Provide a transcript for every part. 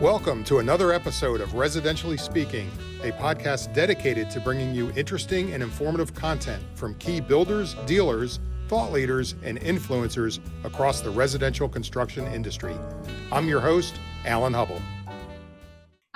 Welcome to another episode of Residentially Speaking, a podcast dedicated to bringing you interesting and informative content from key builders, dealers, thought leaders, and influencers across the residential construction industry. I'm your host, Alan Hubble.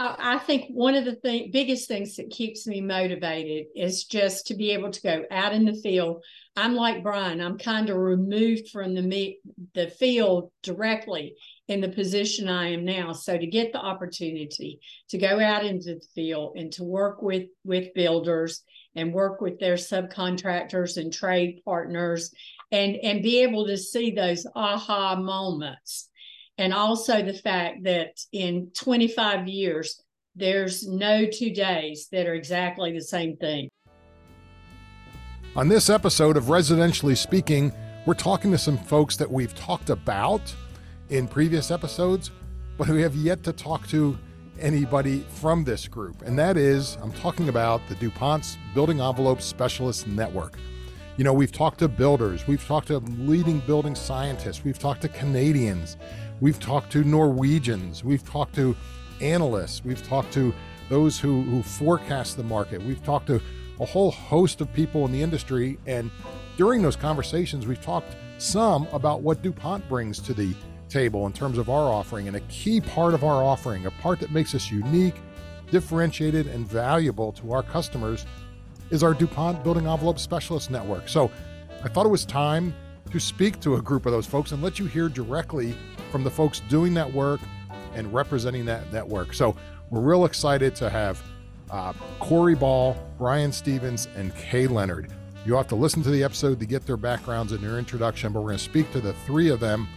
I think one of the biggest things that keeps me motivated is just to be able to go out in the field. I'm like Brian. I'm kind of removed from the the field directly in the position I am now. So to get the opportunity to go out into the field and to work with with builders and work with their subcontractors and trade partners and and be able to see those aha moments and also the fact that in 25 years there's no two days that are exactly the same thing on this episode of residentially speaking we're talking to some folks that we've talked about in previous episodes, but we have yet to talk to anybody from this group. And that is, I'm talking about the DuPont's Building Envelope Specialist Network. You know, we've talked to builders, we've talked to leading building scientists, we've talked to Canadians, we've talked to Norwegians, we've talked to analysts, we've talked to those who, who forecast the market, we've talked to a whole host of people in the industry. And during those conversations, we've talked some about what DuPont brings to the table in terms of our offering and a key part of our offering, a part that makes us unique, differentiated, and valuable to our customers is our DuPont Building Envelope Specialist Network. So I thought it was time to speak to a group of those folks and let you hear directly from the folks doing that work and representing that network. So we're real excited to have uh, Corey Ball, Brian Stevens, and Kay Leonard. You have to listen to the episode to get their backgrounds and their introduction, but we're going to speak to the three of them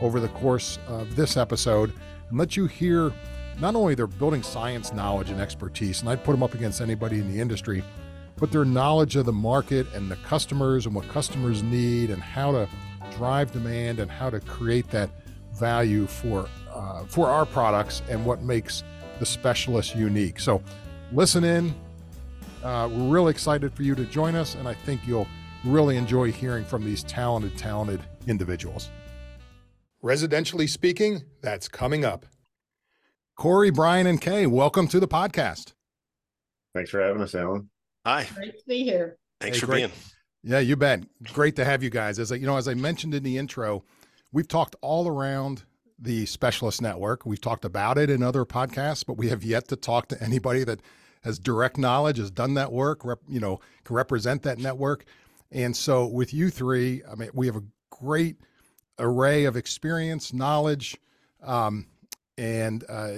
over the course of this episode and let you hear not only their building science knowledge and expertise, and I'd put them up against anybody in the industry, but their knowledge of the market and the customers and what customers need and how to drive demand and how to create that value for uh, for our products and what makes the specialist unique. So listen in. Uh, we're really excited for you to join us, and I think you'll really enjoy hearing from these talented, talented individuals. Residentially speaking, that's coming up. Corey, Brian, and Kay, welcome to the podcast. Thanks for having us, Alan. Hi. great to be here Thanks hey, for great. being. Yeah, you bet. Great to have you guys. As I, you know, as I mentioned in the intro, we've talked all around the specialist network. We've talked about it in other podcasts, but we have yet to talk to anybody that has direct knowledge, has done that work, rep, you know, can represent that network. And so with you three, I mean, we have a great array of experience, knowledge, um, and uh,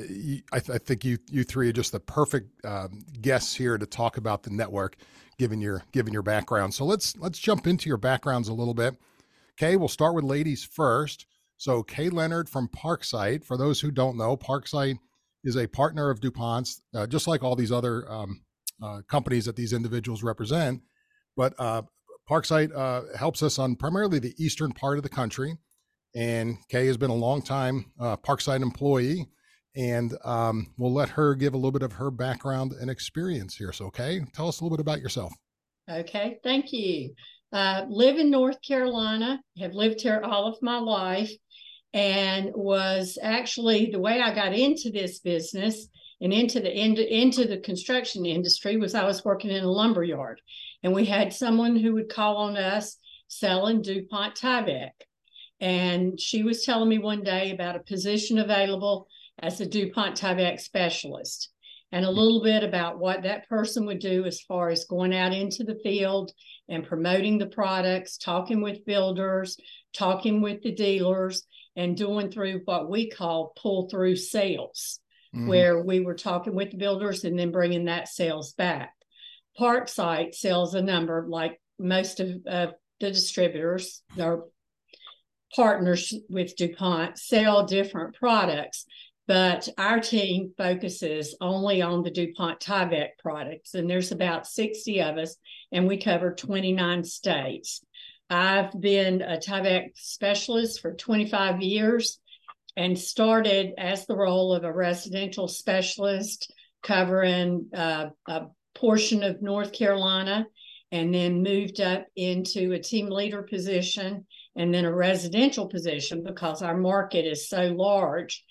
I, th- I, think you you three are just the perfect um, guests here to talk about the network, given your given your background. So let's let's jump into your backgrounds a little bit. Okay, we'll start with ladies first. So Kay Leonard from Parksite. For those who don't know, Parksite is a partner of DuPont's, uh, just like all these other um, uh, companies that these individuals represent. But uh, Parksite uh, helps us on primarily the eastern part of the country and Kay has been a long time uh, Parksite employee, and um, we'll let her give a little bit of her background and experience here. So, Kay, tell us a little bit about yourself. Okay, thank you. Uh, live in North Carolina, have lived here all of my life, and was actually the way I got into this business and into the into, into the construction industry was I was working in a lumber yard, and we had someone who would call on us selling DuPont Tyvek. And she was telling me one day about a position available as a DuPont Tyvek specialist and a little bit about what that person would do as far as going out into the field and promoting the products, talking with builders, talking with the dealers, and doing through what we call pull through sales, mm-hmm. where we were talking with the builders and then bringing that sales back. Parksite sells a number like most of the distributors or partners with DuPont sell different products, but our team focuses only on the DuPont Tyvek products, and there's about 60 of us, and we cover 29 states. I've been a Tyvek specialist for 25 years and started as the role of a residential specialist covering uh, a portion of North Carolina and then moved up into a team leader position and then a residential position because our market is so large.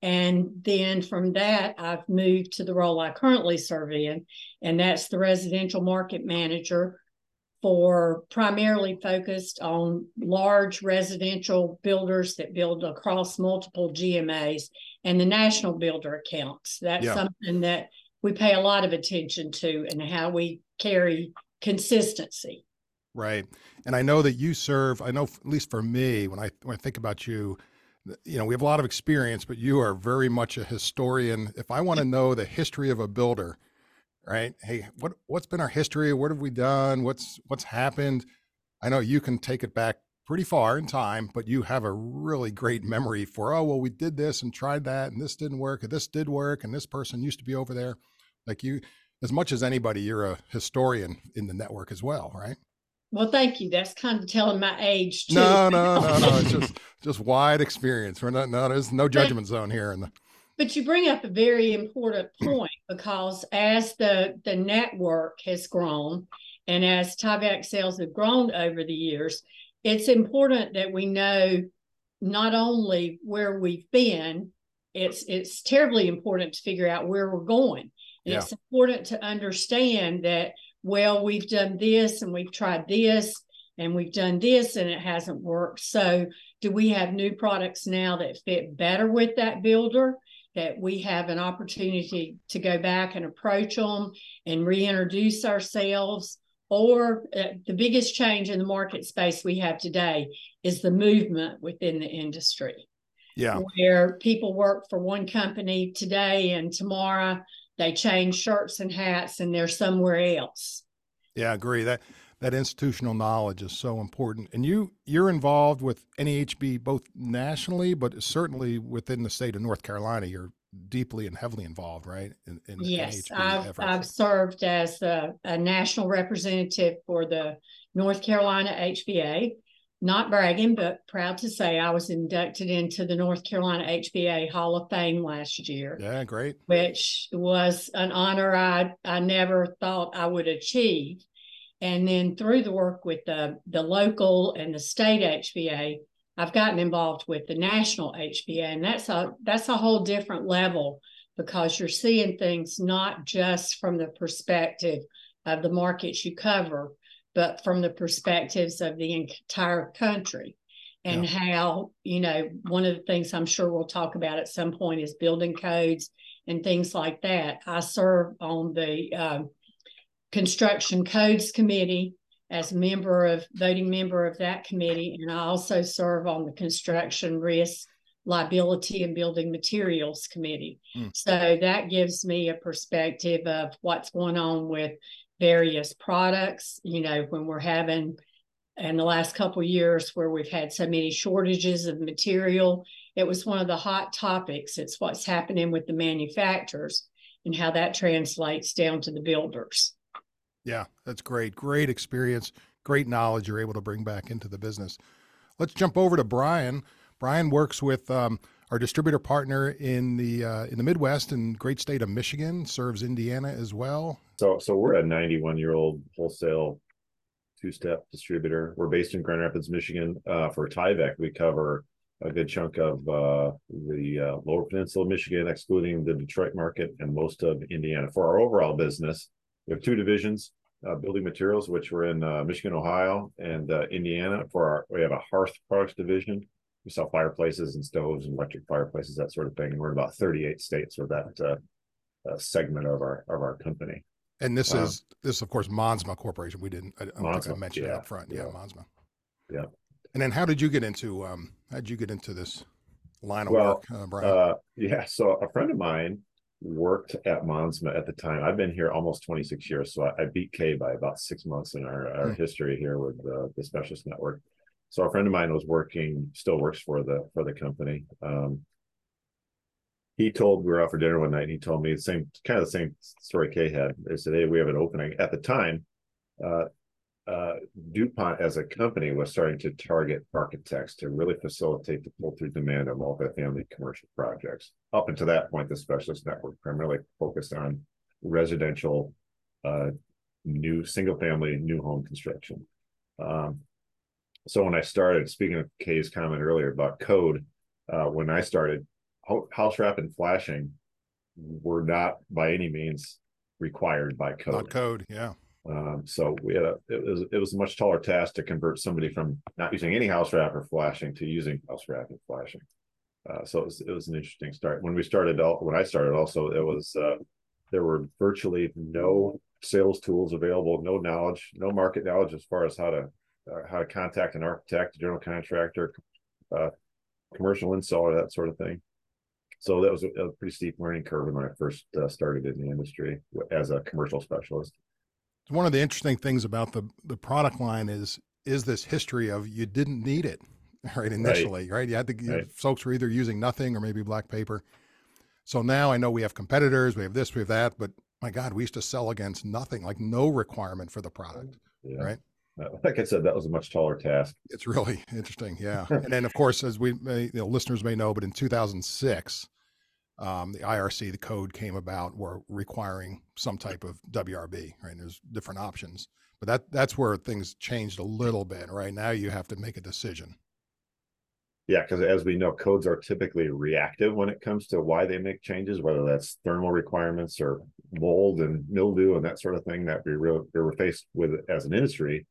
And then from that, I've moved to the role I currently serve in, and that's the residential market manager for primarily focused on large residential builders that build across multiple GMAs and the national builder accounts. That's yeah. something that we pay a lot of attention to and how we carry consistency. Right. And I know that you serve, I know at least for me, when I when I think about you, you know, we have a lot of experience, but you are very much a historian. If I want to know the history of a builder, right? Hey, what what's been our history? What have we done? What's what's happened? I know you can take it back pretty far in time, but you have a really great memory for, oh, well, we did this and tried that, and this didn't work, and this did work, and this person used to be over there. Like you, as much as anybody, you're a historian in the network as well, right? Well, thank you. That's kind of telling my age too. No, no, no, no. It's just just wide experience. We're not no, there's no judgment but, zone here. In the... But you bring up a very important point because as the the network has grown and as Tyvek sales have grown over the years, it's important that we know not only where we've been, it's it's terribly important to figure out where we're going. And yeah. it's important to understand that well, we've done this and we've tried this and we've done this and it hasn't worked. So, do we have new products now that fit better with that builder? That we have an opportunity to go back and approach them and reintroduce ourselves? Or uh, the biggest change in the market space we have today is the movement within the industry. Yeah. Where people work for one company today and tomorrow they change shirts and hats and they're somewhere else. Yeah, I agree. That that institutional knowledge is so important. And you you're involved with NAHB both nationally, but certainly within the state of North Carolina. You're deeply and heavily involved, right? In, in yes, I've, I've served as a, a national representative for the North Carolina HBA not bragging, but proud to say I was inducted into the North Carolina HBA Hall of Fame last year. Yeah, great. Which was an honor I, I never thought I would achieve. And then through the work with the, the local and the state HBA, I've gotten involved with the national HBA, and that's a that's a whole different level because you're seeing things not just from the perspective of the markets you cover, but from the perspectives of the entire country and yeah. how, you know, one of the things I'm sure we'll talk about at some point is building codes and things like that. I serve on the uh, Construction Codes Committee as a member of voting member of that committee, and I also serve on the Construction Risk Liability and Building Materials Committee. Mm. So that gives me a perspective of what's going on with various products. You know, when we're having in the last couple years where we've had so many shortages of material, it was one of the hot topics. It's what's happening with the manufacturers and how that translates down to the builders. Yeah, that's great. Great experience, great knowledge you're able to bring back into the business. Let's jump over to Brian. Brian works with um, our distributor partner in the uh, in the Midwest and great state of Michigan serves Indiana as well. So so we're a 91 year old wholesale two step distributor. We're based in Grand Rapids, Michigan. Uh, for Tyvek, we cover a good chunk of uh, the uh, Lower Peninsula, of Michigan, excluding the Detroit market and most of Indiana. For our overall business, we have two divisions: uh, building materials, which we're in uh, Michigan, Ohio, and uh, Indiana. For our, we have a hearth products division, we sell fireplaces and stoves and electric fireplaces, that sort of thing. And we're in about 38 states with that uh, uh, segment of our of our company. And this uh, is this, of course, Monsma Corporation. We didn't. I don't Monsma, think I mentioned yeah, it up front. Yeah, yeah, Monsma. Yeah. And then, how did you get into um? How did you get into this line of well, work, uh, Brian? Uh, yeah. So a friend of mine worked at Monsma at the time. I've been here almost 26 years, so I, I beat Kay by about six months in our, our hmm. history here with uh, the Specialist Network so a friend of mine was working, still works for the for the company. Um, he told we were out for dinner one night. and He told me the same kind of the same story Kay had. They said, "Hey, we have an opening." At the time, uh, uh, DuPont as a company was starting to target architects to really facilitate the pull through demand of multifamily commercial projects. Up until that point, the specialist network primarily focused on residential, uh, new single family new home construction. Um, so when I started, speaking of Kay's comment earlier about code, uh, when I started, house wrap and flashing were not by any means required by code. Not code, yeah. Um, so we had a it was it was a much taller task to convert somebody from not using any house wrap or flashing to using house wrap and flashing. Uh, so it was, it was an interesting start. When we started, when I started, also it was uh, there were virtually no sales tools available, no knowledge, no market knowledge as far as how to uh, how to contact an architect, a general contractor, uh, commercial installer, that sort of thing. So that was a, a pretty steep learning curve when I first uh, started in the industry as a commercial specialist. One of the interesting things about the the product line is is this history of you didn't need it right initially, right? right? You had to right. folks were either using nothing or maybe black paper. So now I know we have competitors, we have this, we have that, but my God, we used to sell against nothing, like no requirement for the product, yeah. right? Like I said, that was a much taller task. It's really interesting, yeah. and then, of course, as we may, you know, listeners may know, but in 2006, um, the IRC, the code came about, were requiring some type of WRB, right? And there's different options, but that that's where things changed a little bit. Right now, you have to make a decision. Yeah, because as we know, codes are typically reactive when it comes to why they make changes, whether that's thermal requirements or mold and mildew and that sort of thing that we, really, we were faced with as an industry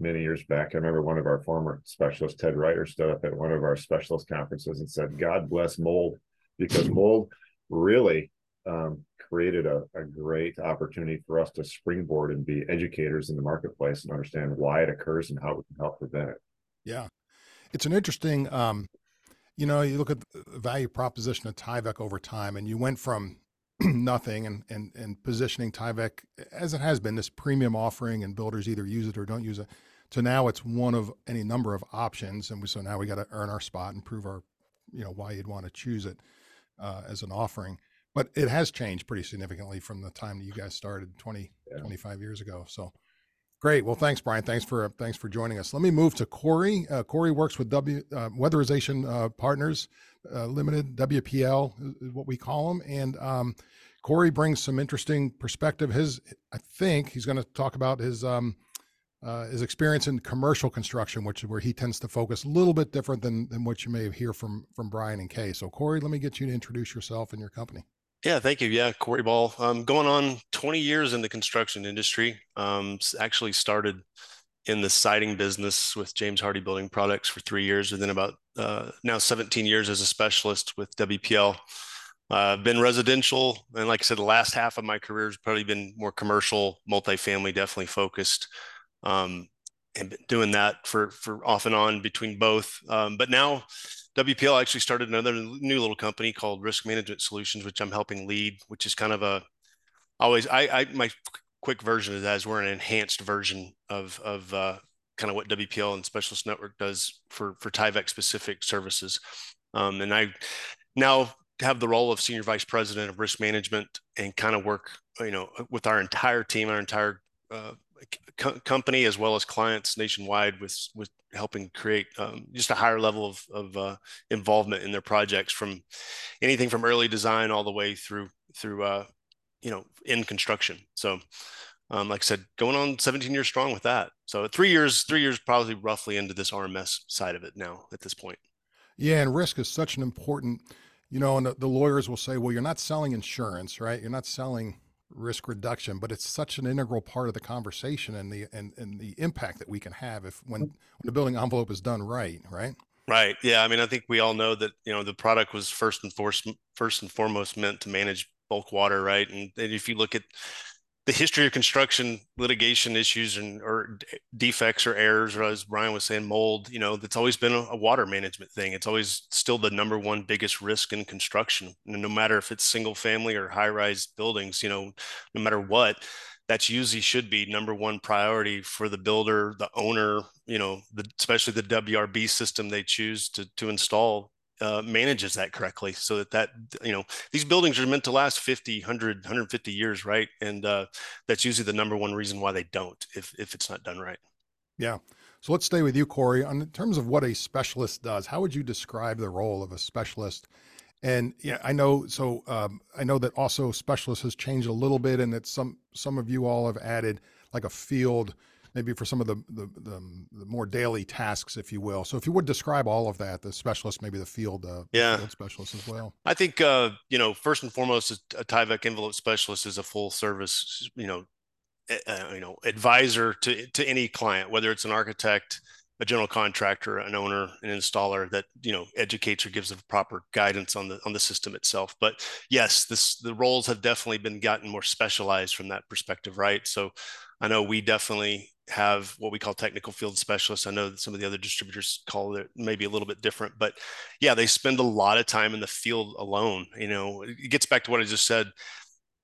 many years back. I remember one of our former specialists, Ted Ryder, stood up at one of our specialist conferences and said, God bless mold, because mold really um, created a, a great opportunity for us to springboard and be educators in the marketplace and understand why it occurs and how we can help prevent it. Yeah. It's an interesting, um, you know, you look at the value proposition of Tyvek over time, and you went from nothing and, and, and positioning Tyvek as it has been this premium offering, and builders either use it or don't use it. To now, it's one of any number of options, and we, so now we got to earn our spot and prove our, you know, why you'd want to choose it uh, as an offering. But it has changed pretty significantly from the time that you guys started 20, yeah. 25 years ago. So Great. Well, thanks, Brian. Thanks for thanks for joining us. Let me move to Corey. Uh, Corey works with W uh, Weatherization uh, Partners uh, Limited, WPL is what we call them, and um, Corey brings some interesting perspective. His, I think, he's going to talk about his um, uh, his experience in commercial construction, which is where he tends to focus a little bit different than than what you may hear from from Brian and Kay. So, Corey, let me get you to introduce yourself and your company. Yeah, thank you. Yeah, Corey Ball. Um, going on 20 years in the construction industry. Um, actually started in the siding business with James Hardie Building Products for three years, and then about uh, now 17 years as a specialist with WPL. I've uh, been residential, and like I said, the last half of my career has probably been more commercial, multifamily, definitely focused. Um, and doing that for for off and on between both. Um, but now WPL actually started another new little company called Risk Management Solutions, which I'm helping lead, which is kind of a always I, I my quick version of that is we're an enhanced version of of uh, kind of what WPL and Specialist Network does for for Tyvek specific services. Um, and I now have the role of senior vice president of risk management and kind of work you know with our entire team, our entire uh, co- company as well as clients nationwide with with helping create um, just a higher level of, of uh, involvement in their projects from anything from early design all the way through through uh, you know in construction. So um, like i said going on 17 years strong with that. So three years three years probably roughly into this rms side of it now at this point. Yeah and risk is such an important you know and the, the lawyers will say well you're not selling insurance right? You're not selling risk reduction, but it's such an integral part of the conversation and the and, and the impact that we can have if when when the building envelope is done right, right? Right. Yeah. I mean, I think we all know that you know the product was first and first first and foremost meant to manage bulk water, right? And, and if you look at the history of construction litigation issues and or defects or errors or as brian was saying mold you know that's always been a, a, water management thing. It's always still the number one biggest risk in construction. And no matter if it's single family or high rise buildings you know no matter what that's usually should be number one priority for the builder the owner you know the, especially the wrb system they choose to, to install uh, manages that correctly so that that you know these buildings are meant to last 50 100 150 years right? And uh, that's usually the number one reason why they don't if if it's not done right. Yeah. So let's stay with you corey. On in terms of what a specialist does how would you describe the role of a specialist? And yeah i know so um, i know that also specialist has changed a little bit and that some some of you all have added like a field maybe for some of the, the, the the more daily tasks, if you will. So if you would describe all of that, the specialist, maybe the field, uh, yeah, field specialist as well. I think uh, you know first and foremost, a Tyvek envelope specialist is a full service, you know, uh, you know, advisor to to any client, whether it's an architect, a general contractor, an owner, an installer that you know educates or gives the proper guidance on the on the system itself. But yes, this the roles have definitely been gotten more specialized from that perspective, right? So I know we definitely have what we call technical field specialists. I know that some of the other distributors call it maybe a little bit different, but yeah, they spend a lot of time in the field alone. You know, it gets back to what I just said.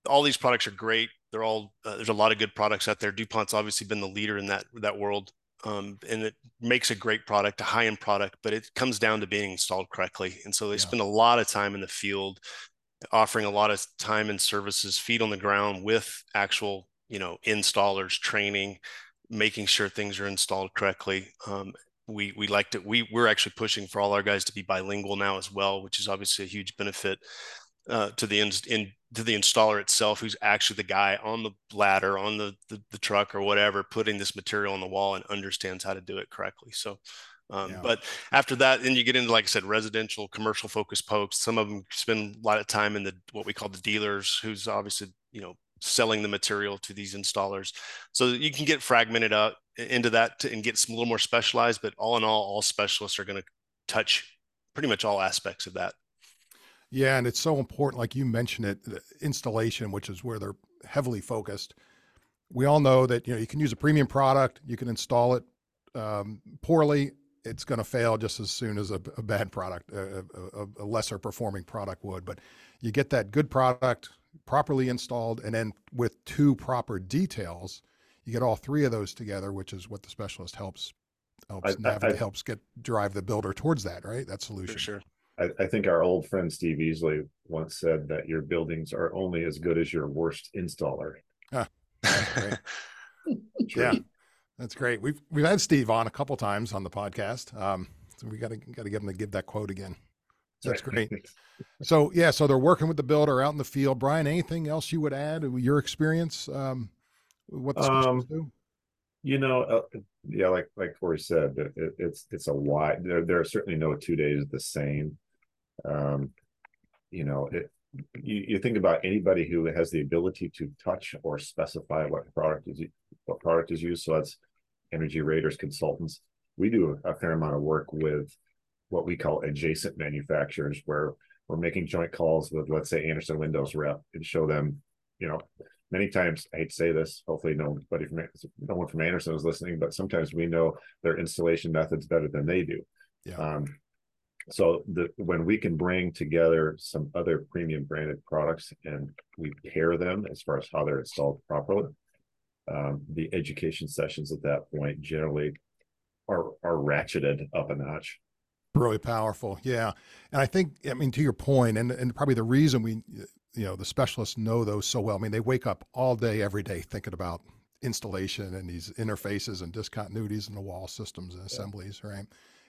All these products are great. They're all uh, there's a lot of good products out there. DuPont's obviously been the leader in that that world um, and it makes a great product, a high end product, but it comes down to being installed correctly. And so they yeah. spend a lot of time in the field, offering a lot of time and services, feet on the ground with actual, you know, installers, training, making sure things are installed correctly. Um, we we like to we we're actually pushing for all our guys to be bilingual now as well, which is obviously a huge benefit uh, to the in, in to the installer itself, who's actually the guy on the ladder, on the, the, the truck or whatever, putting this material on the wall and understands how to do it correctly. So, um, yeah. but after that, then you get into, like I said, residential, commercial focused folks. Some of them spend a lot of time in the what we call the dealers, who's obviously you know selling the material to these installers. So you can get fragmented out into that and get some a little more specialized. But all in all, all specialists are going to touch pretty much all aspects of that. Yeah, and it's so important, like you mentioned it, installation, which is where they're heavily focused. We all know that you know you can use a premium product, you can install it um, poorly, it's going to fail just as soon as a, a bad product, a, a, a, lesser performing product would. But you get that good product properly installed, and then with two proper details, you get all three of those together, which is what the specialist helps helps I, I, helps get drive the builder towards that right that solution. sure. I, I, think our old friend Steve Easley once said that your buildings are only as good as your worst installer. Ah, that's yeah, that's great. We've we've had Steve on a couple times on the podcast. Um, so we got to got to get him to give that quote again. That's great. so yeah, so they're working with the builder out in the field. Brian, anything else you would add? Your experience, um, what the um, do? You know, uh, yeah, like like Corey said, it, it's it's a wide. There, there are certainly no two days the same. Um, you know, it, you, you think about anybody who has the ability to touch or specify what product is what product is used. So that's energy raters consultants. We do a fair amount of work with what we call adjacent manufacturers, where we're making joint calls with, let's say, Andersen Windows rep and show them, you know, many times I hate to say this. Hopefully, nobody from no one from Andersen is listening, but sometimes we know their installation methods better than they do. Yeah. Um, so the when we can bring together some other premium branded products and we pair them as far as how they're installed properly, um, the education sessions at that point generally are are ratcheted up a notch. Really powerful, yeah. And I think, I mean, to your point, and and probably the reason we, you know, the specialists know those so well. I mean, they wake up all day, every day, thinking about installation and these interfaces and discontinuities in the wall systems and assemblies, yeah. right?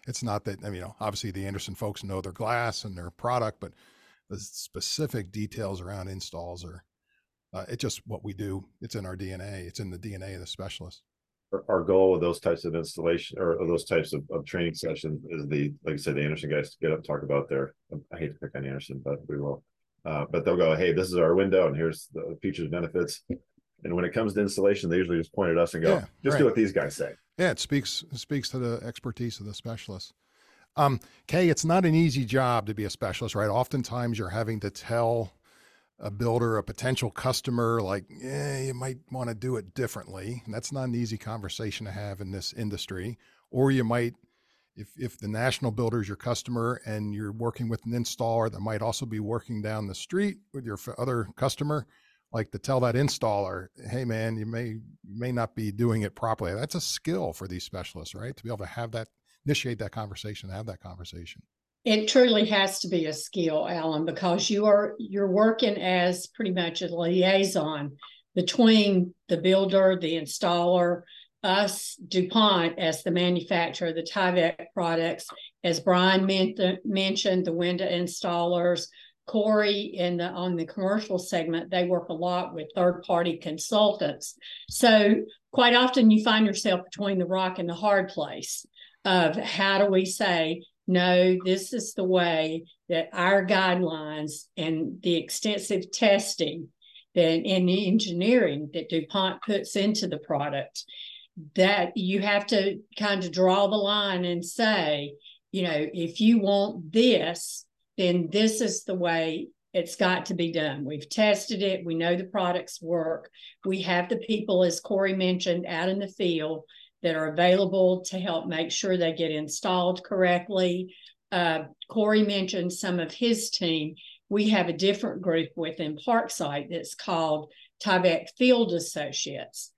It's not that, I mean, you know, obviously the Andersen folks know their glass and their product, but the specific details around installs are, uh, it's just what we do. It's in our DNA. It's in the DNA of the specialist. Our goal with those types of installation or those types of, of training sessions is the, like I said, the Andersen guys to get up, talk about their, I hate to pick on Andersen, but we will. Uh, but they'll go, hey, this is our window and here's the features, benefits. And when it comes to installation, they usually just point at us and go, yeah, just right. do what these guys say. Yeah, it speaks it speaks to the expertise of the specialist. Um, Kay, it's not an easy job to be a specialist, right? Oftentimes you're having to tell a builder, a potential customer, like, yeah, you might want to do it differently. And that's not an easy conversation to have in this industry. Or you might, if if the national builder is your customer and you're working with an installer that might also be working down the street with your other customer, like to tell that installer, hey man, you may you may not be doing it properly. That's a skill for these specialists, right? To be able to have that initiate that conversation, have that conversation. It truly has to be a skill, Alan, because you are you're working as pretty much a liaison between the builder, the installer, us, DuPont, as the manufacturer of the Tyvek products, as Brian mentioned, the window installers, Corey in the on the commercial segment, they work a lot with third party consultants. So quite often you find yourself between the rock and the hard place of how do we say, no, this is the way that our guidelines and the extensive testing that in the engineering that DuPont puts into the product, that you have to kind of draw the line and say, you know, if you want this, then this is the way it's got to be done. We've tested it. We know the products work. We have the people, as Corey mentioned, out in the field that are available to help make sure they get installed correctly. Uh, Corey mentioned some of his team. We have a different group within Parksite that's called Tyvek Field Associates.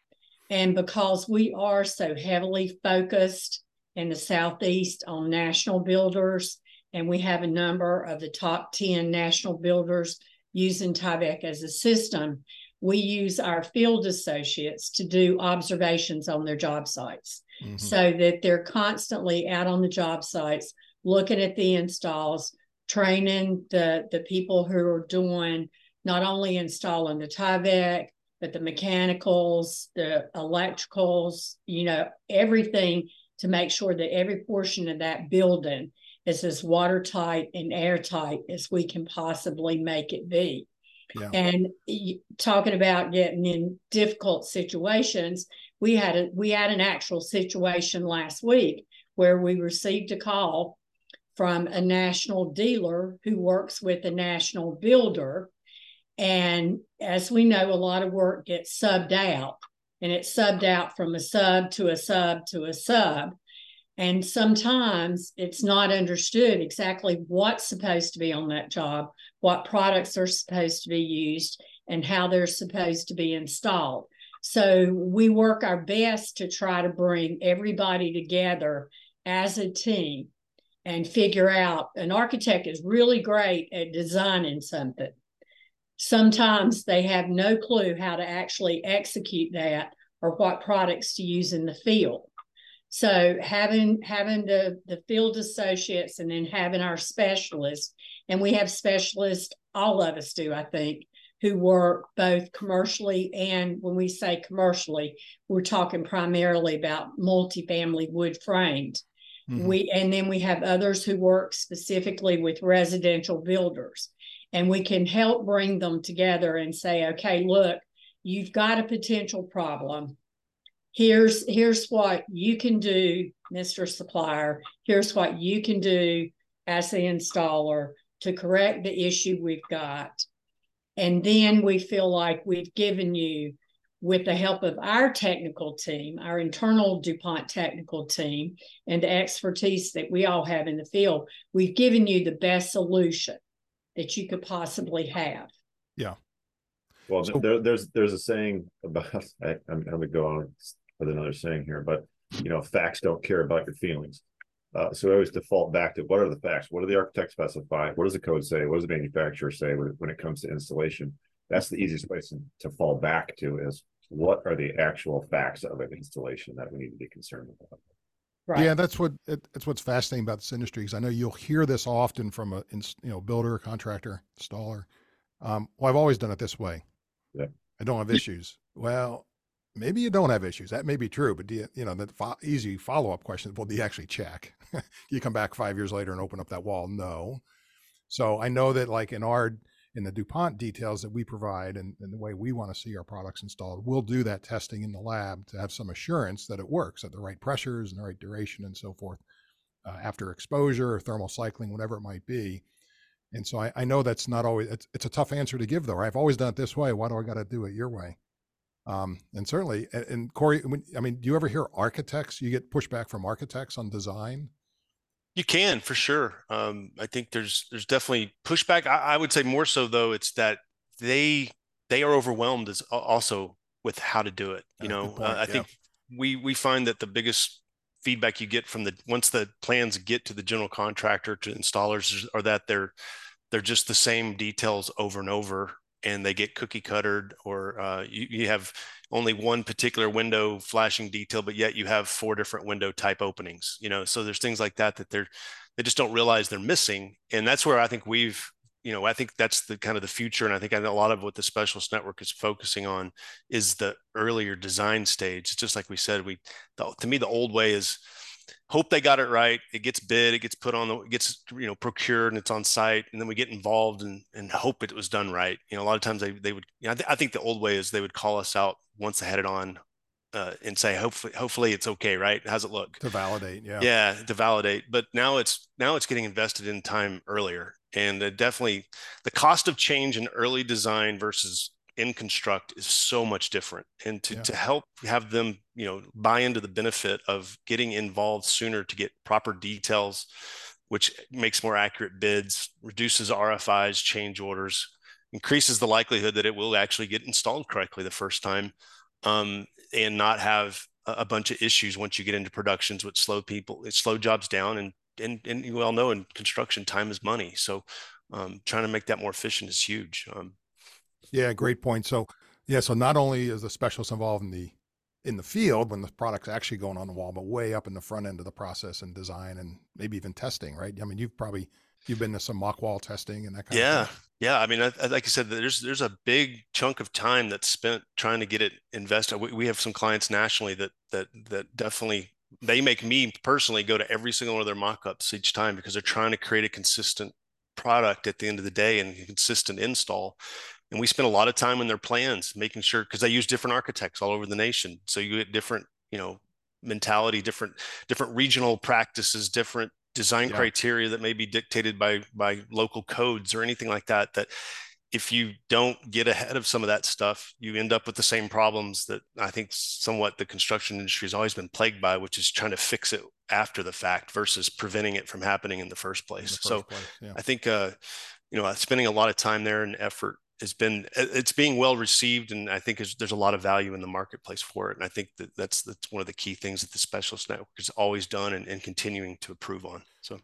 And because we are so heavily focused in the Southeast on national builders, and we have a number of the top 10 national builders using Tyvek as a system, we use our field associates to do observations on their job sites mm-hmm. so that they're constantly out on the job sites looking at the installs training the the people who are doing not only installing the Tyvek but the mechanicals the electricals you know everything to make sure that every portion of that building is as watertight and airtight as we can possibly make it be yeah. And talking about getting in difficult situations, we had a we had an actual situation last week where we received a call from a national dealer who works with a national builder. And as we know, a lot of work gets subbed out, and it's subbed out from a sub to a sub to a sub. And sometimes it's not understood exactly what's supposed to be on that job, what products are supposed to be used, and how they're supposed to be installed. So we work our best to try to bring everybody together as a team and figure out an architect is really great at designing something. Sometimes they have no clue how to actually execute that or what products to use in the field. So having having the the field associates and then having our specialists, and we have specialists, all of us do, I think, who work both commercially and when we say commercially, we're talking primarily about multifamily wood framed. Mm-hmm. We and then we have others who work specifically with residential builders. And we can help bring them together and say, okay, look, you've got a potential problem here's here's what you can do mr supplier here's what you can do as the installer to correct the issue we've got. And then we feel like we've given you with the help of our technical team our internal dupont technical team and the expertise that we all have in the field we've given you the best solution that you could possibly have. Yeah. Well, so, there, there's there's a saying about I, am going to go on with another saying here, but you know, facts don't care about your feelings. Uh, so I always default back to what are the facts? What do the architect specify? What does the code say? What does the manufacturer say when, when it comes to installation? That's the easiest place to, to fall back to is what are the actual facts of an installation that we need to be concerned about. Right. Yeah, that's what it, that's what's fascinating about this industry because I know you'll hear this often from a you know builder, contractor, installer. Um, well, I've always done it this way. Yeah. I don't have issues. Well, maybe you don't have issues. That may be true, but do you, you know, the fo- easy follow up question well, do you actually check? you come back five years later and open up that wall? No. So I know that, like in our, in the DuPont details that we provide and, and the way we want to see our products installed, we'll do that testing in the lab to have some assurance that it works at the right pressures and the right duration and so forth uh, after exposure or thermal cycling, whatever it might be. And so I, I know that's not always, it's, it's a tough answer to give though. Right? I've always done it this way. Why do I got to do it your way? Um, and certainly, and, and Corey, I mean, do you ever hear architects? You get pushback from architects on design? You can for sure. Um, I think there's there's definitely pushback. I, I, would say more so though, it's that they they are overwhelmed as also with how to do it. You know, uh, I yeah. think we we find that the biggest feedback you get from the once the plans get to the general contractor to installers are that they're they're just the same details over and over and they get cookie cuttered or uh, you, you have only one particular window flashing detail but yet you have four different window type openings you know so there's things like that that they're they just don't realize they're missing and that's where i think we've you know, I think that's the kind of the future. And I think a lot of what the specialist network is focusing on is the earlier design stage. Just like we said, we, the, to me, the old way is hope they got it right. It gets bid, it gets put on the, it gets, you know, procured and it's on site. And then we get involved and, and hope it was done right. You know, a lot of times they, they would, you know, I, th- I think the old way is they would call us out once they had it on uh, and say hopefully hopefully it's okay right how's it look to validate yeah yeah to validate but now it's now it's getting invested in time earlier and definitely the cost of change in early design versus in construct is so much different. And to, yeah. to help have them you know buy into the benefit of getting involved sooner to get proper details which makes more accurate bids reduces rfis change orders increases the likelihood that it will actually get installed correctly the first time um, and not have a bunch of issues once you get into productions which slow people it slow jobs down and and and you all know in construction time is money. So um, trying to make that more efficient is huge. Um, yeah great point so yeah so not only is the specialist involved in the in the field when the product's actually going on the wall but way up in the front end of the process and design and maybe even testing right i mean you've probably you've been to some mock wall testing and that kind yeah. of thing. Yeah. Yeah. I mean, I, like I said, there's, there's a big chunk of time that's spent trying to get it invested. We, we have some clients nationally that, that, that definitely, they make me personally go to every single one of their mock-ups each time because they're trying to create a consistent product at the end of the day and consistent install. And we spend a lot of time in their plans, making sure, cause they use different architects all over the nation. So you get different, you know, mentality, different, different regional practices, different design yeah. criteria that may be dictated by by local codes or anything like that that if you don't get ahead of some of that stuff you end up with the same problems that i think somewhat the construction industry has always been plagued by which is trying to fix it after the fact versus preventing it from happening in the first place the first so place, yeah. i think uh you know spending a lot of time there and effort has been uh, it's being well received and i think there's a lot of value in the marketplace for it and i think that that's that's one of the key things that the specialist network has always done and, and continuing to improve on so.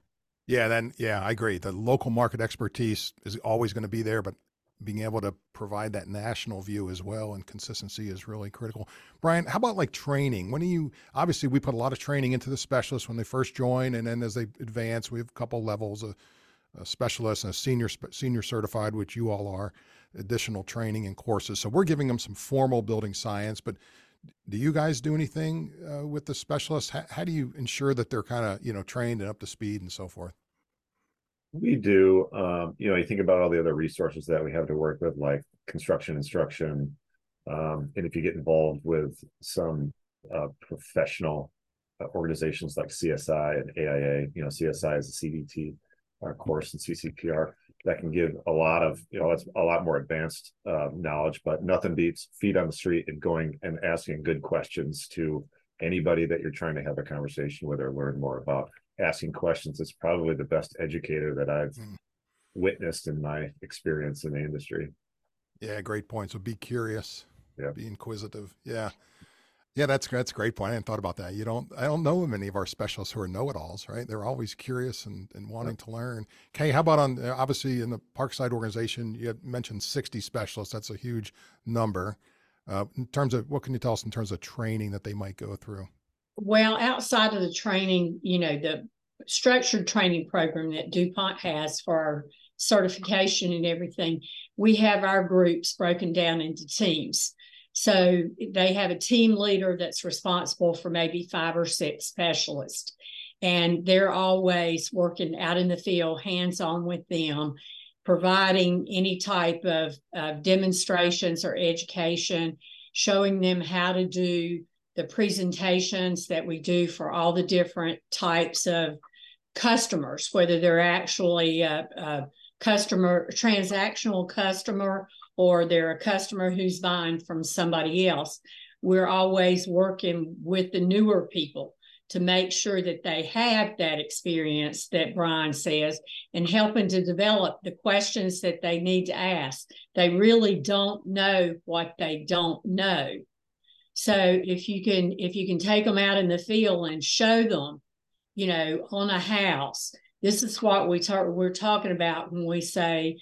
Yeah then yeah i agree. The local market expertise is always going to be there but being able to provide that national view as well and consistency is really critical. Brian how about like training? When do you obviously we put a lot of training into the specialists when they first join and then as they advance we have a couple levels of a specialist and a senior senior certified which you all are additional training and courses. So we're giving them some formal building science, but do you guys do anything uh, with the specialists? How, how, do you ensure that they're kind of you know trained and up to speed and so forth? We do. Um, you know, you think about all the other resources that we have to work with, like construction instruction, um, and if you get involved with some uh, professional uh, organizations like CSI and AIA, you know, CSI is a CDT uh, course in CCPR that can give a lot of you know that's a lot more advanced uh, knowledge but nothing beats feet on the street and going and asking good questions to anybody that you're trying to have a conversation with or learn more about. Asking questions is probably the best educator that i've mm. witnessed in my experience in the industry. Yeah great point. So be curious. Yeah. Be inquisitive. Yeah yeah, that's that's a great point. I hadn't thought about that. You don't I don't know many of our specialists who are know-it-alls, right? They're always curious and, and wanting to learn. Okay, how about on uh, obviously in the Parksite organization, you mentioned 60 specialists. That's a huge number. Uh, in terms of what can you tell us in terms of training that they might go through? Well, outside of the training, you know, the structured training program that DuPont has for our certification and everything, we have our groups broken down into teams. So they have a team leader that's responsible for maybe five or six specialists. And they're always working out in the field, hands on with them, providing any type of demonstrations or education, showing them how to do the presentations that we do for all the different types of customers, whether they're actually a, a customer, transactional customer, or they're a customer who's buying from somebody else. We're always working with the newer people to make sure that they have that experience that Brian says and helping to develop the questions that they need to ask. They really don't know what they don't know. So if you can if you can take them out in the field and show them, you know, on a house, this is what we talk we're talking about when we say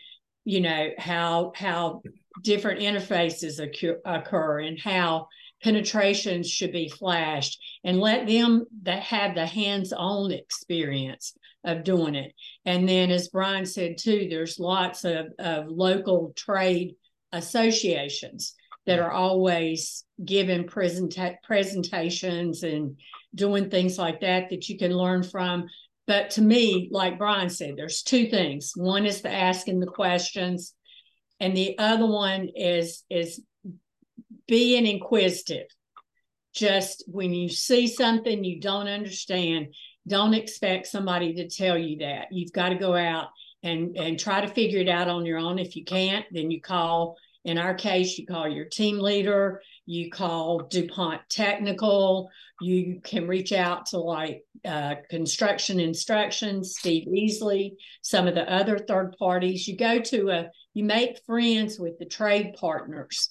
you know how how different interfaces occur, occur and how penetrations should be flashed and let them that have the hands-on experience of doing it. And then, as Brian said too, there's lots of, of local trade associations that are always giving presenta- presentations and doing things like that that you can learn from. But to me, like Brian said, there's two things. One is the asking the questions, and the other one is is being inquisitive. Just when you see something you don't understand, don't expect somebody to tell you that. You've got to go out and and try to figure it out on your own. If you can't, then you call. In our case, you call your team leader. You call DuPont Technical. You can reach out to like uh, Construction Instructions, Steve Easley, some of the other third parties. You go to a, you make friends with the trade partners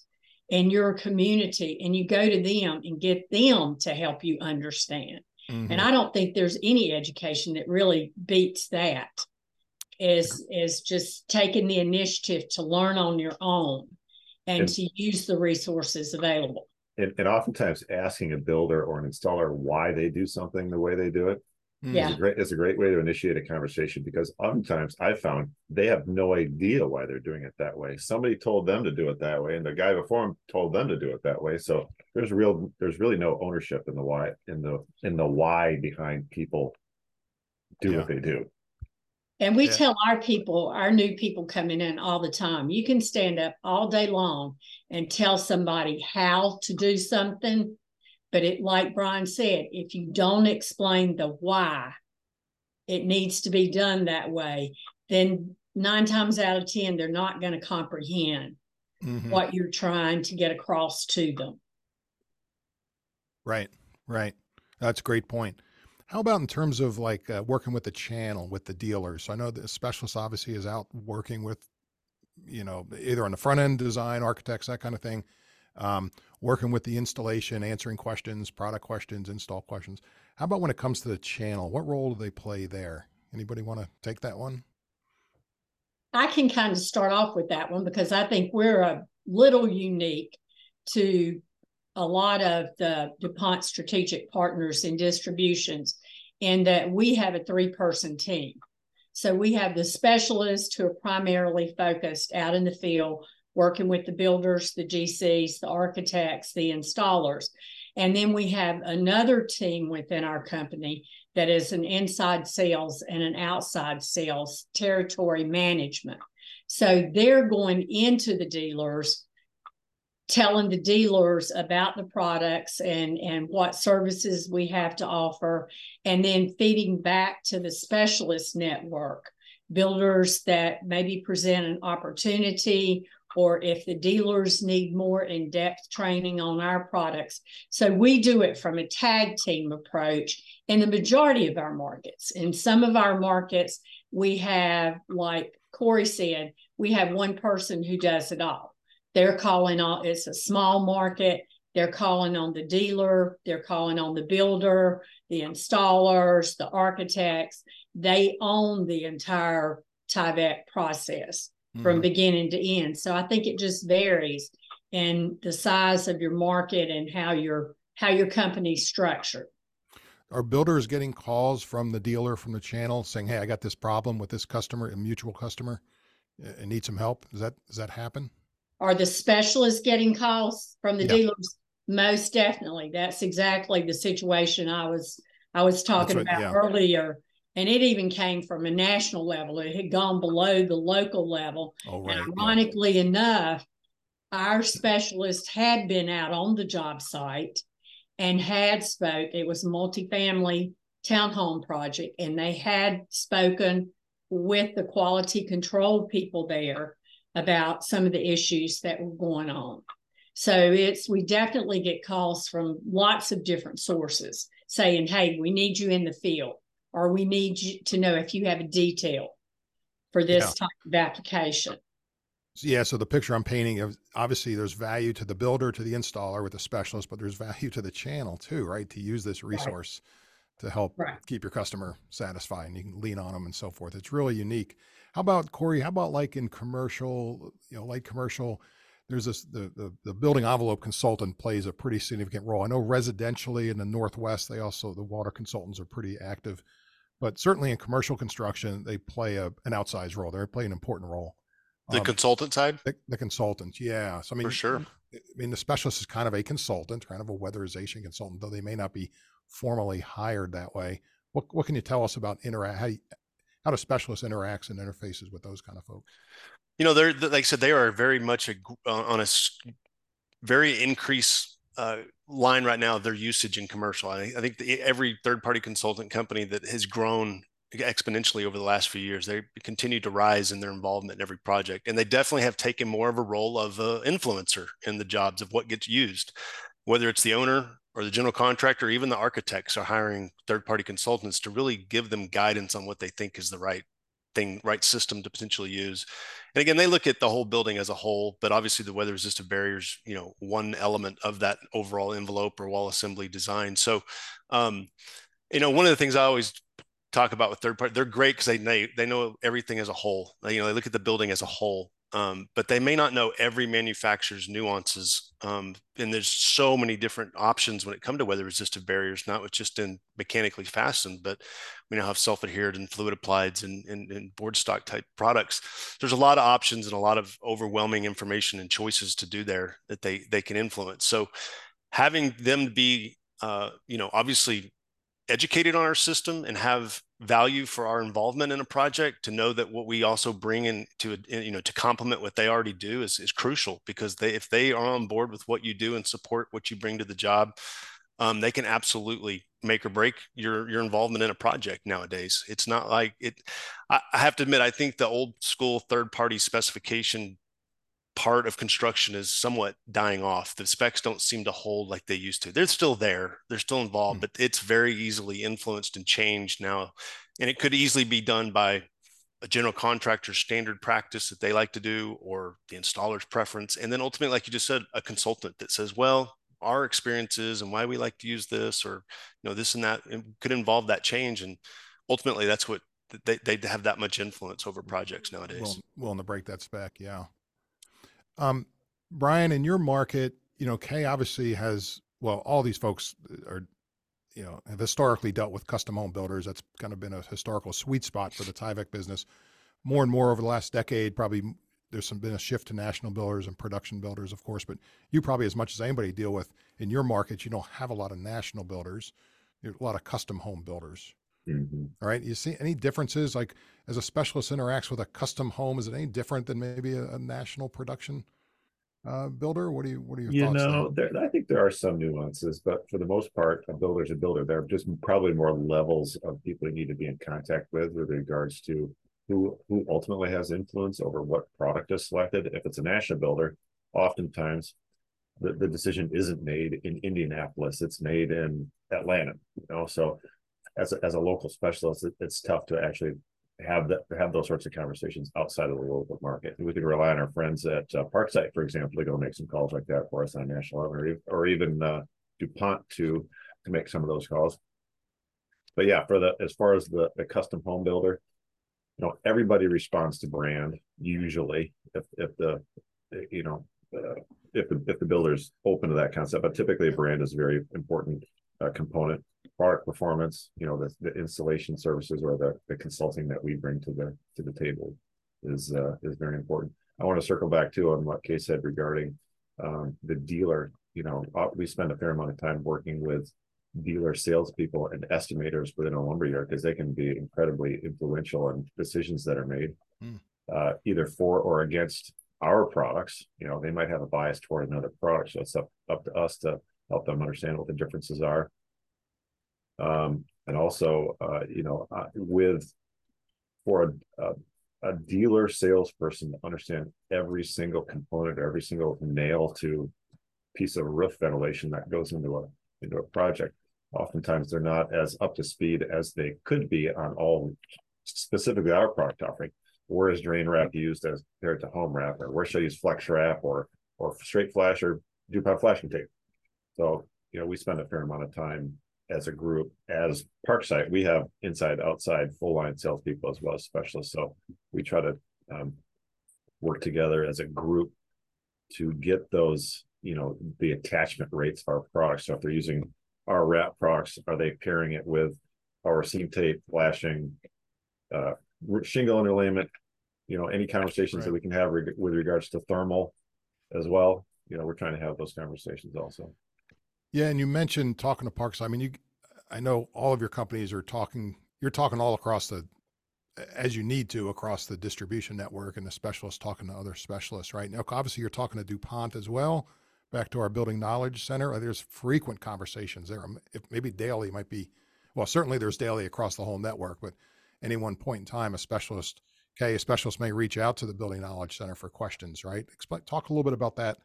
in your community and you go to them and get them to help you understand. Mm-hmm. And I don't think there's any education that really beats that is is just taking the initiative to learn on your own and, and to use the resources available. And, and oftentimes asking a builder or an installer why they do something the way they do it hmm. yeah. It's a great it's a great way to initiate a conversation because oftentimes I've found they have no idea why they're doing it that way. Somebody told them to do it that way, and the guy before them told them to do it that way. So there's real there's really no ownership in the why in the in the why behind people do yeah. what they do. And we yeah. tell our people, our new people coming in all the time, you can stand up all day long and tell somebody how to do something but it, like Brian said, if you don't explain the why it needs to be done that way, then nine times out of 10, they're not going to comprehend mm-hmm. what you're trying to get across to them. Right, right. That's a great point. How about in terms of like uh, working with the channel with the dealers? So I know the specialist obviously is out working with, you know, either on the front end design, architects, that kind of thing um, working with the installation, answering questions, product questions, install questions. How about when it comes to the channel? What role do they play there? Anybody want to take that one? I can kind of start off with that one because I think we're a little unique to a lot of the DuPont strategic partners in distributions in that we have a three person team. So we have the specialists who are primarily focused out in the field working with the builders, the GCs, the architects, the installers. And then we have another team within our company that is an inside sales and an outside sales territory management. So they're going into the dealers, telling the dealers about the products and, and what services we have to offer, and then feeding back to the specialist network builders that maybe present an opportunity or if the dealers need more in depth training on our products. So we do it from a tag team approach in the majority of our markets. In some of our markets, we have, like Corey said, we have one person who does it all. They're calling on, it's a small market. They're calling on the dealer, they're calling on the builder, the installers, the architects. They own the entire Tyvek process mm-hmm. from beginning to end. So I think it just varies in the size of your market and how your how your company's structured. Are builders getting calls from the dealer from the channel saying, "Hey, I got this problem with this customer, a mutual customer, and need some help"? Does that does that happen? Are the specialists getting calls from the yeah. dealers? Most definitely. That's exactly the situation I was I was talking about yeah. earlier and it even came from a national level. It had gone below the local level. Oh, right. And ironically yeah. enough, our specialist had been out on the job site and had spoke. It was a multifamily townhome project, and they had spoken with the quality control people there about some of the issues that were going on. So it's we definitely get calls from lots of different sources saying, "Hey, we need you in the field." or we need you to know if you have a detail for this yeah. type of application. Yeah, so the picture I'm painting, obviously, there's value to the builder, to the installer with the specialist, but there's value to the channel too, right? To use this resource right. to help right. keep your customer satisfied, and you can lean on them and so forth. It's really unique. How about Corey? How about like in commercial, you know, like commercial? There's this the, the the building envelope consultant plays a pretty significant role. I know residentially in the Northwest, they also the water consultants are pretty active but certainly in commercial construction, they play a, an outsized role. They play an important role. The um, consultant side? The, the consultants, yeah. So I mean, for sure. I mean, the specialist is kind of a consultant, kind of a weatherization consultant, though they may not be formally hired that way. What what can you tell us about interact how you, how do specialists interacts and interfaces with those kind of folks? You know, they're like I said, they are very much a, on a very increased uh, line right now. Their usage in commercial. I, I think the, every third party consultant company that has grown exponentially over the last few years. They continue to rise in their involvement in every project, and they definitely have taken more of a role of an influencer in the jobs of what gets used, whether it's the owner or the general contractor, even the architects are hiring third-party consultants to really give them guidance on what they think is the right thing, right system to potentially use. And again, they look at the whole building as a whole, but obviously the weather resistant barriers, you know, one element of that overall envelope or wall assembly design. So, um, you know, one of the things I always talk about with third party, they're great because they, they they know everything as a whole. You know, they look at the building as a whole, um, but they may not know every manufacturer's nuances. Um, and there's so many different options when it comes to weather resistant barriers, not just in mechanically fastened, but we now have self adhered and fluid applied and, and, and board stock type products. There's a lot of options and a lot of overwhelming information and choices to do there that they they can influence. So having them be, uh, you know, obviously educated on our system and have value for our involvement in a project to know that what we also bring in to you know to complement what they already do is, is crucial because they if they are on board with what you do and support what you bring to the job um, they can absolutely make or break your your involvement in a project nowadays. It's not like it I, I have to admit i think the old school third party specification part of construction is somewhat dying off. The specs don't seem to hold like they used to. They're still there, they're still involved, mm-hmm. but it's very easily influenced and changed now. And it could easily be done by a general contractor's standard practice that they like to do or the installer's preference. And then ultimately, like you just said, a consultant that says, well, our experiences and why we like to use this or you know this and that it could involve that change and ultimately that's what they, they have that much influence over projects nowadays willing to break that spec yeah um, Brian, in your market, you know, Kay obviously has well, all these folks are, you know, have historically dealt with custom home builders. That's kind of been a historical sweet spot for the Tyvek business. More and more over the last decade, probably there's some been a shift to national builders and production builders, of course. But you probably, as much as anybody, deal with in your market. You don't have a lot of national builders. A lot of custom home builders. Mm-hmm. All right. You see any differences? Like as a specialist interacts with a custom home, is it any different than maybe a, a national production uh, builder? What do you what are your you thoughts? know, there, I think there are some nuances, but for the most part, a builder's a builder. There are just probably more levels of people you need to be in contact with with regards to who who ultimately has influence over what product is selected. If it's a national builder, oftentimes the, the decision isn't made in Indianapolis; it's made in Atlanta. You know, so as a, as a local specialist, it, it's tough to actually have that have those sorts of conversations outside of the local market. We could rely on our friends at uh, Parksite, for example, to go make some calls like that for us on national or, or even uh, DuPont to to make some of those calls. But yeah, for the as far as the the custom home builder, you know, everybody responds to brand usually if if the you know uh, if the if the builder's open to that concept. But typically, a brand is a very important uh, component product performance, you know, the, the installation services or the, the consulting that we bring to the to the table is uh, is very important. I want to circle back too on what Kay said regarding um, the dealer. You know, uh, we spend a fair amount of time working with dealer salespeople and estimators within a lumber yard because they can be incredibly influential in decisions that are made, mm. uh, either for or against our products. You know, they might have a bias toward another product, so it's up up to us to help them understand what the differences are um, and also uh, you know uh, with for a, a, a, dealer salesperson to understand every single component every single nail to piece of roof ventilation that goes into a into a project oftentimes they're not as up to speed as they could be on all specifically our product offering. Where is drain wrap used as compared to home wrap? Or where should i use flex wrap or or straight flash or dupont flashing tape? So you know we spend a fair amount of time as a group, as Parksite, we have inside, outside, full line salespeople as well as specialists. So we try to um, work together as a group to get those, you know, the attachment rates of our products. So if they're using our wrap products, are they pairing it with our seam tape flashing, uh, shingle underlayment, you know, any conversations Right. that we can have reg- with regards to thermal as well. You know, we're trying to have those conversations also. Yeah, and you mentioned talking to parks. I mean, you, I know all of your companies are talking. You're talking all across the, as you need to across the distribution network, and the specialists talking to other specialists. Right now, obviously, you're talking to Dupont as well. Back to our Building Knowledge Center, uh, there's frequent conversations there. Um, If maybe daily might be, well, certainly there's daily across the whole network, but any one point in time, a specialist, okay, a specialist may reach out to the Building Knowledge Center for questions. Right? Explain, talk a little bit about that,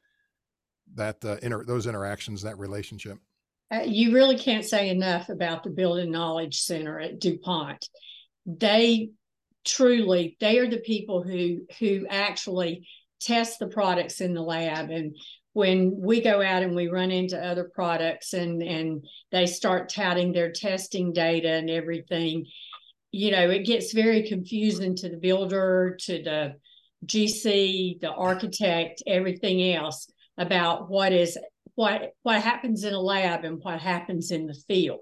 that uh, inter, those interactions, that relationship. Uh, you really can't say enough about the Building Knowledge Center at DuPont. They truly, they are the people who who actually test the products in the lab. And when we go out and we run into other products and and they start touting their testing data and everything, you know, it gets very confusing to the builder, to the GC, the architect, everything else about what is what what happens in a lab and what happens in the field.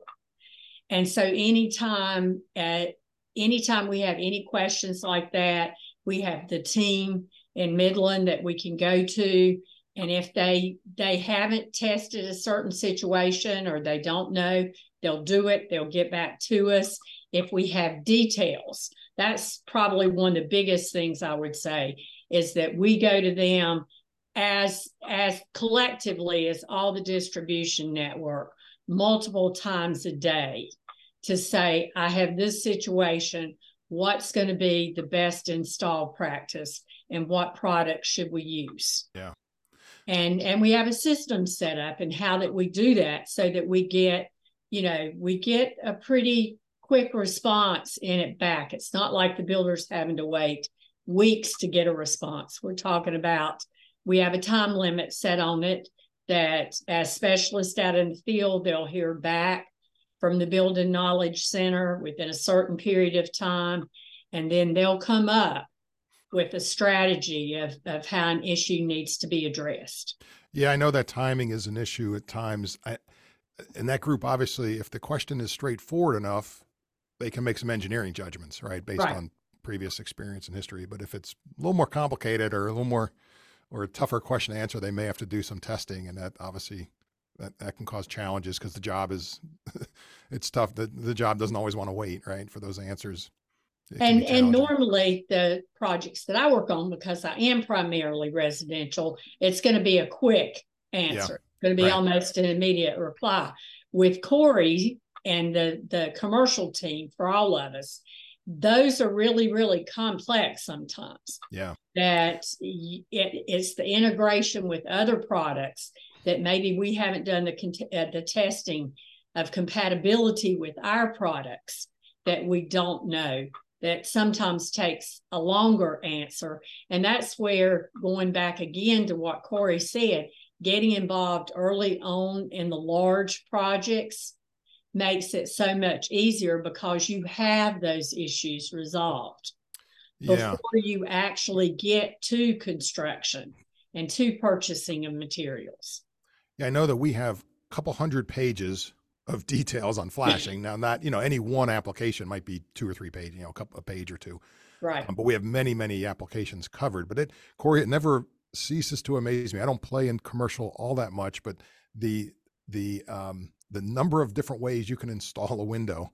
And so anytime at anytime we have any questions like that, we have the team in Midland that we can go to. And if they they haven't tested a certain situation or they don't know, they'll do it. They'll get back to us if we have details. That's probably one of the biggest things I would say is that we go to them as as collectively as all the distribution network multiple times a day to say i have this situation. What's going to be the best install practice and what product should we use? Yeah. and and we have a system set up and how that we do that so that we get you know we get a pretty quick response in it back. It's not like the builders having to wait weeks to get a response. We're talking about we have a time limit set on it that as specialists out in the field, they'll hear back from the Building Knowledge Center within a certain period of time, and then they'll come up with a strategy of, of how an issue needs to be addressed. Yeah, I know that timing is an issue at times. I, in that group, obviously, if the question is straightforward enough, they can make some engineering judgments, right, based Right. on previous experience and history. But if it's a little more complicated or a little more or a tougher question to answer, they may have to do some testing, and that obviously that, that can cause challenges because the job is it's tough. The the job doesn't always want to wait, right, for those answers. It And and normally the projects that I work on, because I am primarily residential, it's going to be a quick answer. Going to be Right. almost an immediate reply. With Corey and the the commercial team for all of us, those are really really complex sometimes. yeah, That it, it's the integration with other products that maybe we haven't done the uh, the testing of compatibility with our products that we don't know that sometimes takes a longer answer. And that's where going back again to what Corey said, getting involved early on in the large projects makes it so much easier because you have those issues resolved yeah. before you actually get to construction and to purchasing of materials. Yeah, I know that we have a couple hundred pages of details on flashing. now, not you know any one application might be two or three pages, you know, a couple a page or two, Right. um, but we have many many applications covered. But it, Corey, it never ceases to amaze me. I don't play in commercial all that much, but the the um, the number of different ways you can install a window.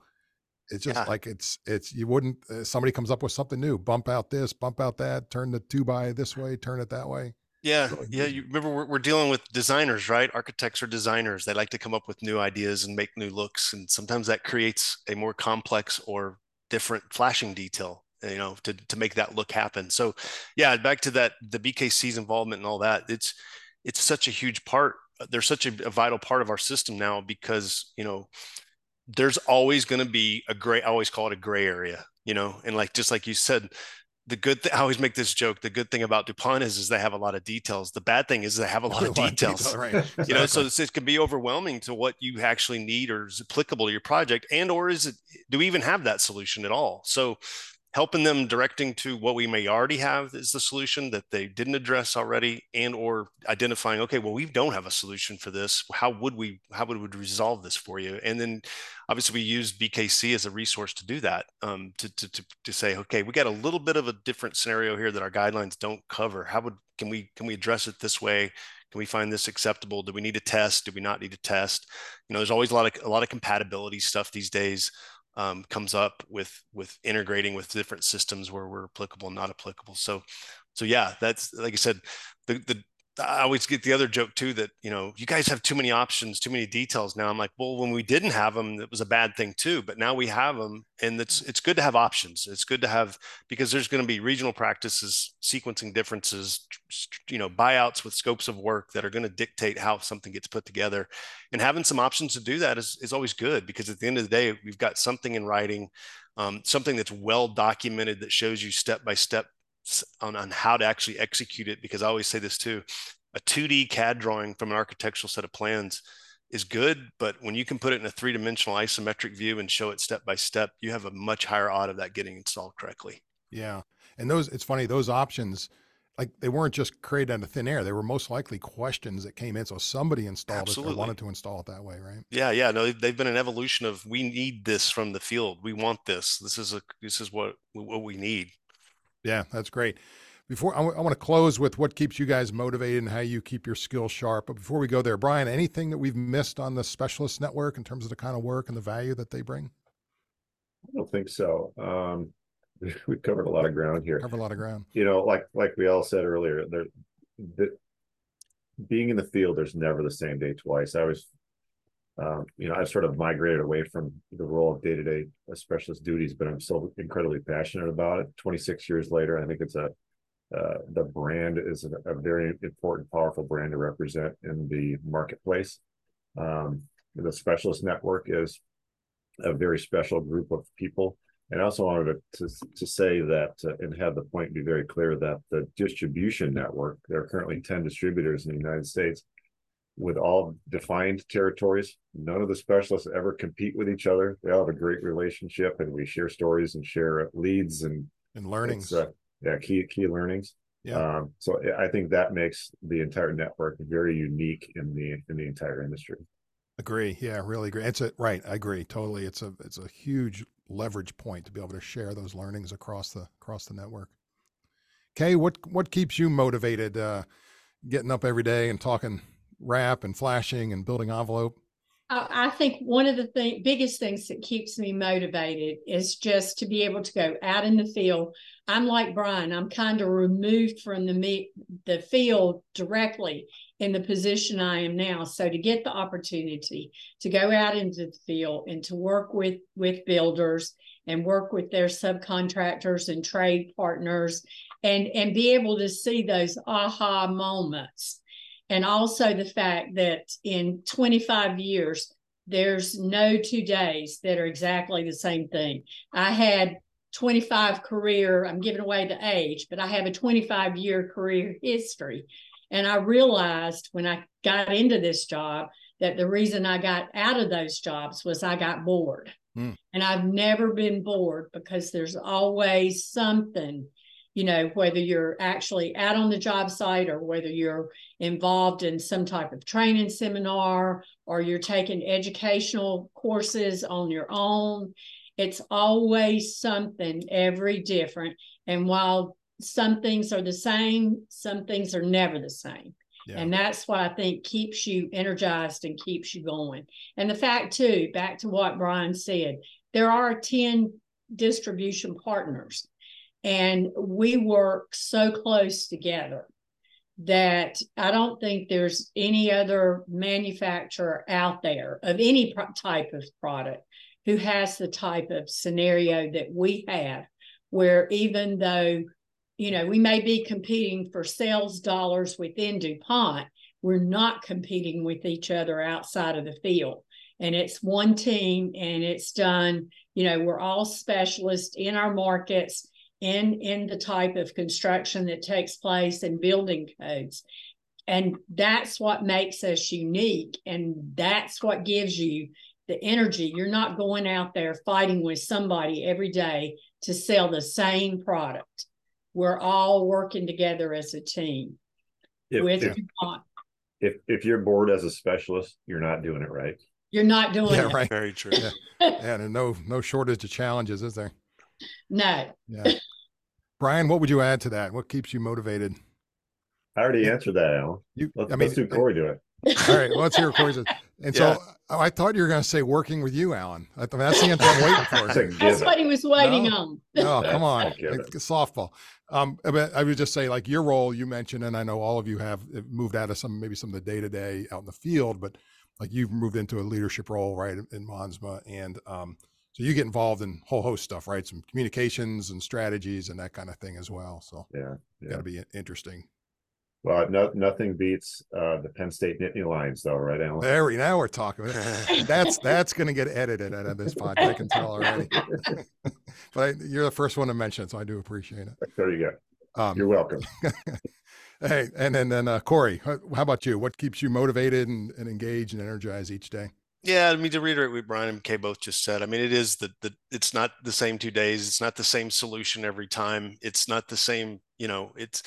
It's just Yeah. like it's it's you wouldn't uh, somebody comes up with something new, bump out this, bump out that, turn the two by this way, turn it that way. Yeah, Really yeah. You remember we're, we're dealing with designers, right? Architects are designers. They like to come up with new ideas and make new looks, and sometimes that creates a more complex or different flashing detail, you know, to to make that look happen. So, yeah, back to that the BKC's involvement and all that. It's it's such a huge part. They're such a, a vital part of our system now because you know there's always going to be a gray. I always call it a gray area, you know, and like just like you said, the good thing I always make this joke. The good thing about DuPont is is they have a lot of details. The bad thing is they have a lot of details. detail, right? You know, so exactly. it's, it can be overwhelming to what you actually need or is applicable to your project, and or is it do we even have that solution at all? So helping them directing to what we may already have is the solution that they didn't address already and or identifying okay well we don't have a solution for this. How would we how would we resolve this for you? And then obviously we use bkc as a resource to do that um, to, to, to, to say okay we got a little bit of a different scenario here that our guidelines don't cover. How would can we can we address it this way? Can we find this acceptable? Do we need to test? Do we not need to test? You know there's always a lot of a lot of compatibility stuff these days um, comes up with with integrating with different systems where we're applicable and not applicable. So so yeah that's like i said the the I always get the other joke too that you know you guys have too many options, too many details. Now I'm like, well, when we didn't have them, it was a bad thing too. But now we have them, and it's it's good to have options. It's good to have because there's going to be regional practices, sequencing differences, you know, buyouts with scopes of work that are going to dictate how something gets put together. And having some options to do that is is always good because at the end of the day, we've got something in writing, um, something that's well documented that shows you step by step on, on how to actually execute it because I always say this too a 2D CAD drawing from an architectural set of plans is good, but when you can put it in a three dimensional isometric view and show it step by step, you have a much higher odd of that getting installed correctly. Yeah. And those, it's funny, those options, like they weren't just created out of thin air. They were most likely questions that came in. So somebody installed Absolutely. it or wanted to install it that way, right? Yeah, yeah. No, they've been an evolution of we need this from the field. We want this. This is a this is what what we need. Yeah, that's great. Before I, w- I want to close with what keeps you guys motivated and how you keep your skills sharp. But before we go there, Brian, anything that we've missed on the specialist network in terms of the kind of work and the value that they bring? I don't think so. Um, we've covered a lot of ground here. Covered a lot of ground. You know, like like we all said earlier, there, the, being in the field, there's never the same day twice. I was um, you know, I've sort of migrated away from the role of day-to-day specialist duties, but I'm still incredibly passionate about it. 26 years later, I think it's a uh, the brand is a, a, very important, powerful brand to represent in the marketplace. Um, the specialist network is a very special group of people. And I also wanted to, to, to say that uh, and have the point be very clear that the distribution network, there are currently 10 distributors in the United States with all defined territories. None of the specialists ever compete with each other. They all have a great relationship and we share stories and share leads and, and learnings. Uh, yeah, key key learnings. Yeah. Um, so I think that makes the entire network very unique in the in the entire industry. Agree. Yeah, really agree. It's a right. I agree totally. It's a it's a huge leverage point to be able to share those learnings across the across the network. Kay, what what keeps you motivated? Uh, getting up every day and talking wrap and flashing and building envelope. I think one of the biggest things that keeps me motivated is just to be able to go out in the field. I'm like Brian. I'm kind of removed from the me, the field directly in the position I am now. So to get the opportunity to go out into the field and to work with with builders and work with their subcontractors and trade partners and and be able to see those aha moments and also the fact that in 25 years, there's no two days that are exactly the same thing. I had 25 career, I'm giving away the age, but I have a 25 year career history. And I realized when I got into this job that the reason I got out of those jobs was I got bored. Mm. And I've never been bored because there's always something you know, whether you're actually out on the job site or whether you're involved in some type of training seminar or you're taking educational courses on your own. It's always something every different. And while some things are the same, some things are never the same. Yeah. And that's what I think keeps you energized and keeps you going. And the fact, too, back to what Brian said, there are 10 distribution partners and we work so close together that I don't think there's any other manufacturer out there of any type of product who has the type of scenario that we have, where even though, you know, we may be competing for sales dollars within DuPont, we're not competing with each other outside of the field. And it's one team and it's done, you know, we're all specialists in our markets in in the type of construction that takes place in building codes and that's what makes us unique and that's what gives you the energy you're not going out there fighting with somebody every day to sell the same product. We're all working together as a team If, with if, if if you're bored as a specialist, you're not doing it right. You're not doing Yeah, it. right. Very true. Yeah. Yeah, and no no shortage of challenges, is there? No. Yeah. Brian, what would you add to that? What keeps you motivated? I already answered that, Alan. You, Let's, I mean, let's do Corey do it. all right. Well, let's hear Corey's. And so I thought you were going to say working with you, Alan. I thought that's the answer I'm waiting for. It's That's what he was waiting No. on. Oh, come on. a given. Like, softball. Um, but I would just say, like your role you mentioned, and I know all of you have uh, moved out of some, maybe some of the day to day out in the field, but like you've moved into a leadership role, right, in Monsma. And um, so you get involved in whole host stuff, right? Some communications and strategies and that kind of thing as well. So Yeah. Yeah. got to be interesting. Well, no, nothing beats uh, the Penn State Nittany Lions, though, right, Alan? There we now we're talking. That's that's going to get edited out of this podcast. I can tell already. but I, you're the first one to mention it, so I do appreciate it. There you go. Um, You're welcome. Hey, and then then uh, Corey, how, how about you? What keeps you motivated and, and engaged and energized each day? Yeah, I mean to reiterate what Brian and Kay both just said. I mean, it is the the it's not the same two days. It's not the same solution every time. It's not the same. You know, it's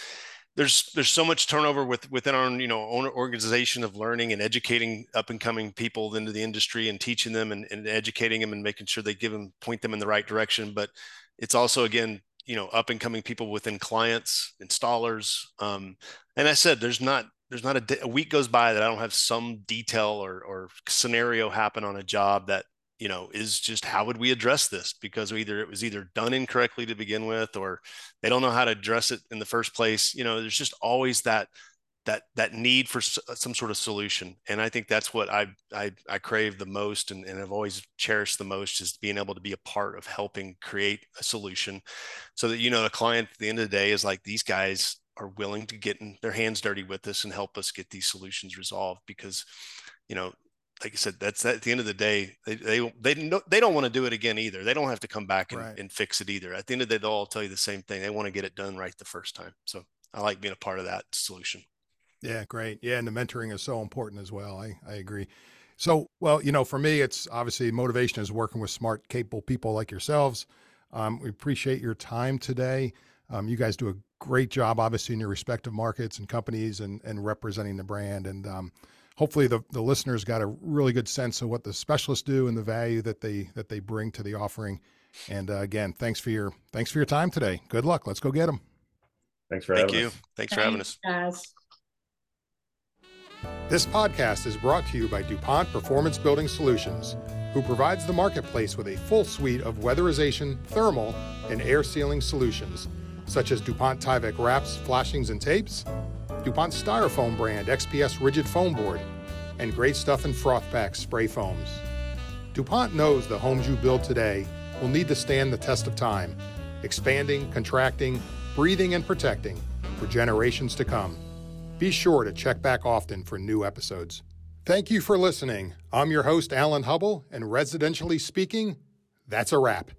there's there's so much turnover with within our you know own organization of learning and educating up and coming people into the industry and teaching them and, and educating them and making sure they give them point them in the right direction. But it's also again you know up and coming people within clients, installers. Um, and I said there's not there's not a, a week goes by that I don't have some detail or, or scenario happen on a job that you know is just how would we address this? Because either it was either done incorrectly to begin with or they don't know how to address it in the first place. You know there's just always that that that need for uh, some sort of solution. And i think that's what i i, I crave the most and, and i've always cherished the most is being able to be a part of helping create a solution so that you know the client at the end of the day is like these guys are willing to get in their hands dirty with us and help us get these solutions resolved because you know like I said, that's at the end of the day, they they they don't they don't want to do it again either. They don't have to come back and, Right. and fix it either. At the end of the day, they'll all tell you the same thing. They want to get it done right the first time. So I like being a part of that solution. Yeah, great. Yeah, and the mentoring is so important as well. I, I agree. So, well, you know, for me, it's obviously motivation is working with smart, capable people like yourselves. Um, we appreciate your time today. Um, you guys do a great job, obviously, in your respective markets and companies and, and representing the brand. And um, hopefully, the, the listeners got a really good sense of what the specialists do and the value that they that they bring to the offering. And uh, again, thanks for your thanks for your time today. Good luck. Let's go get them. Thanks for having. Thank having you. us. Thanks for having us. Guys. This podcast is brought to you by DuPont Performance Building Solutions, who provides the marketplace with a full suite of weatherization, thermal, and air sealing solutions, such as DuPont Tyvek wraps, flashings, and tapes, DuPont Styrofoam brand XPS rigid foam board, and Great Stuff and Froth-Pak spray foams. DuPont knows the homes you build today will need to stand the test of time, expanding, contracting, breathing, and protecting for generations to come. Be sure to check back often for new episodes. Thank you for listening. I'm your host, Alan Hubble, and residentially speaking, that's a wrap.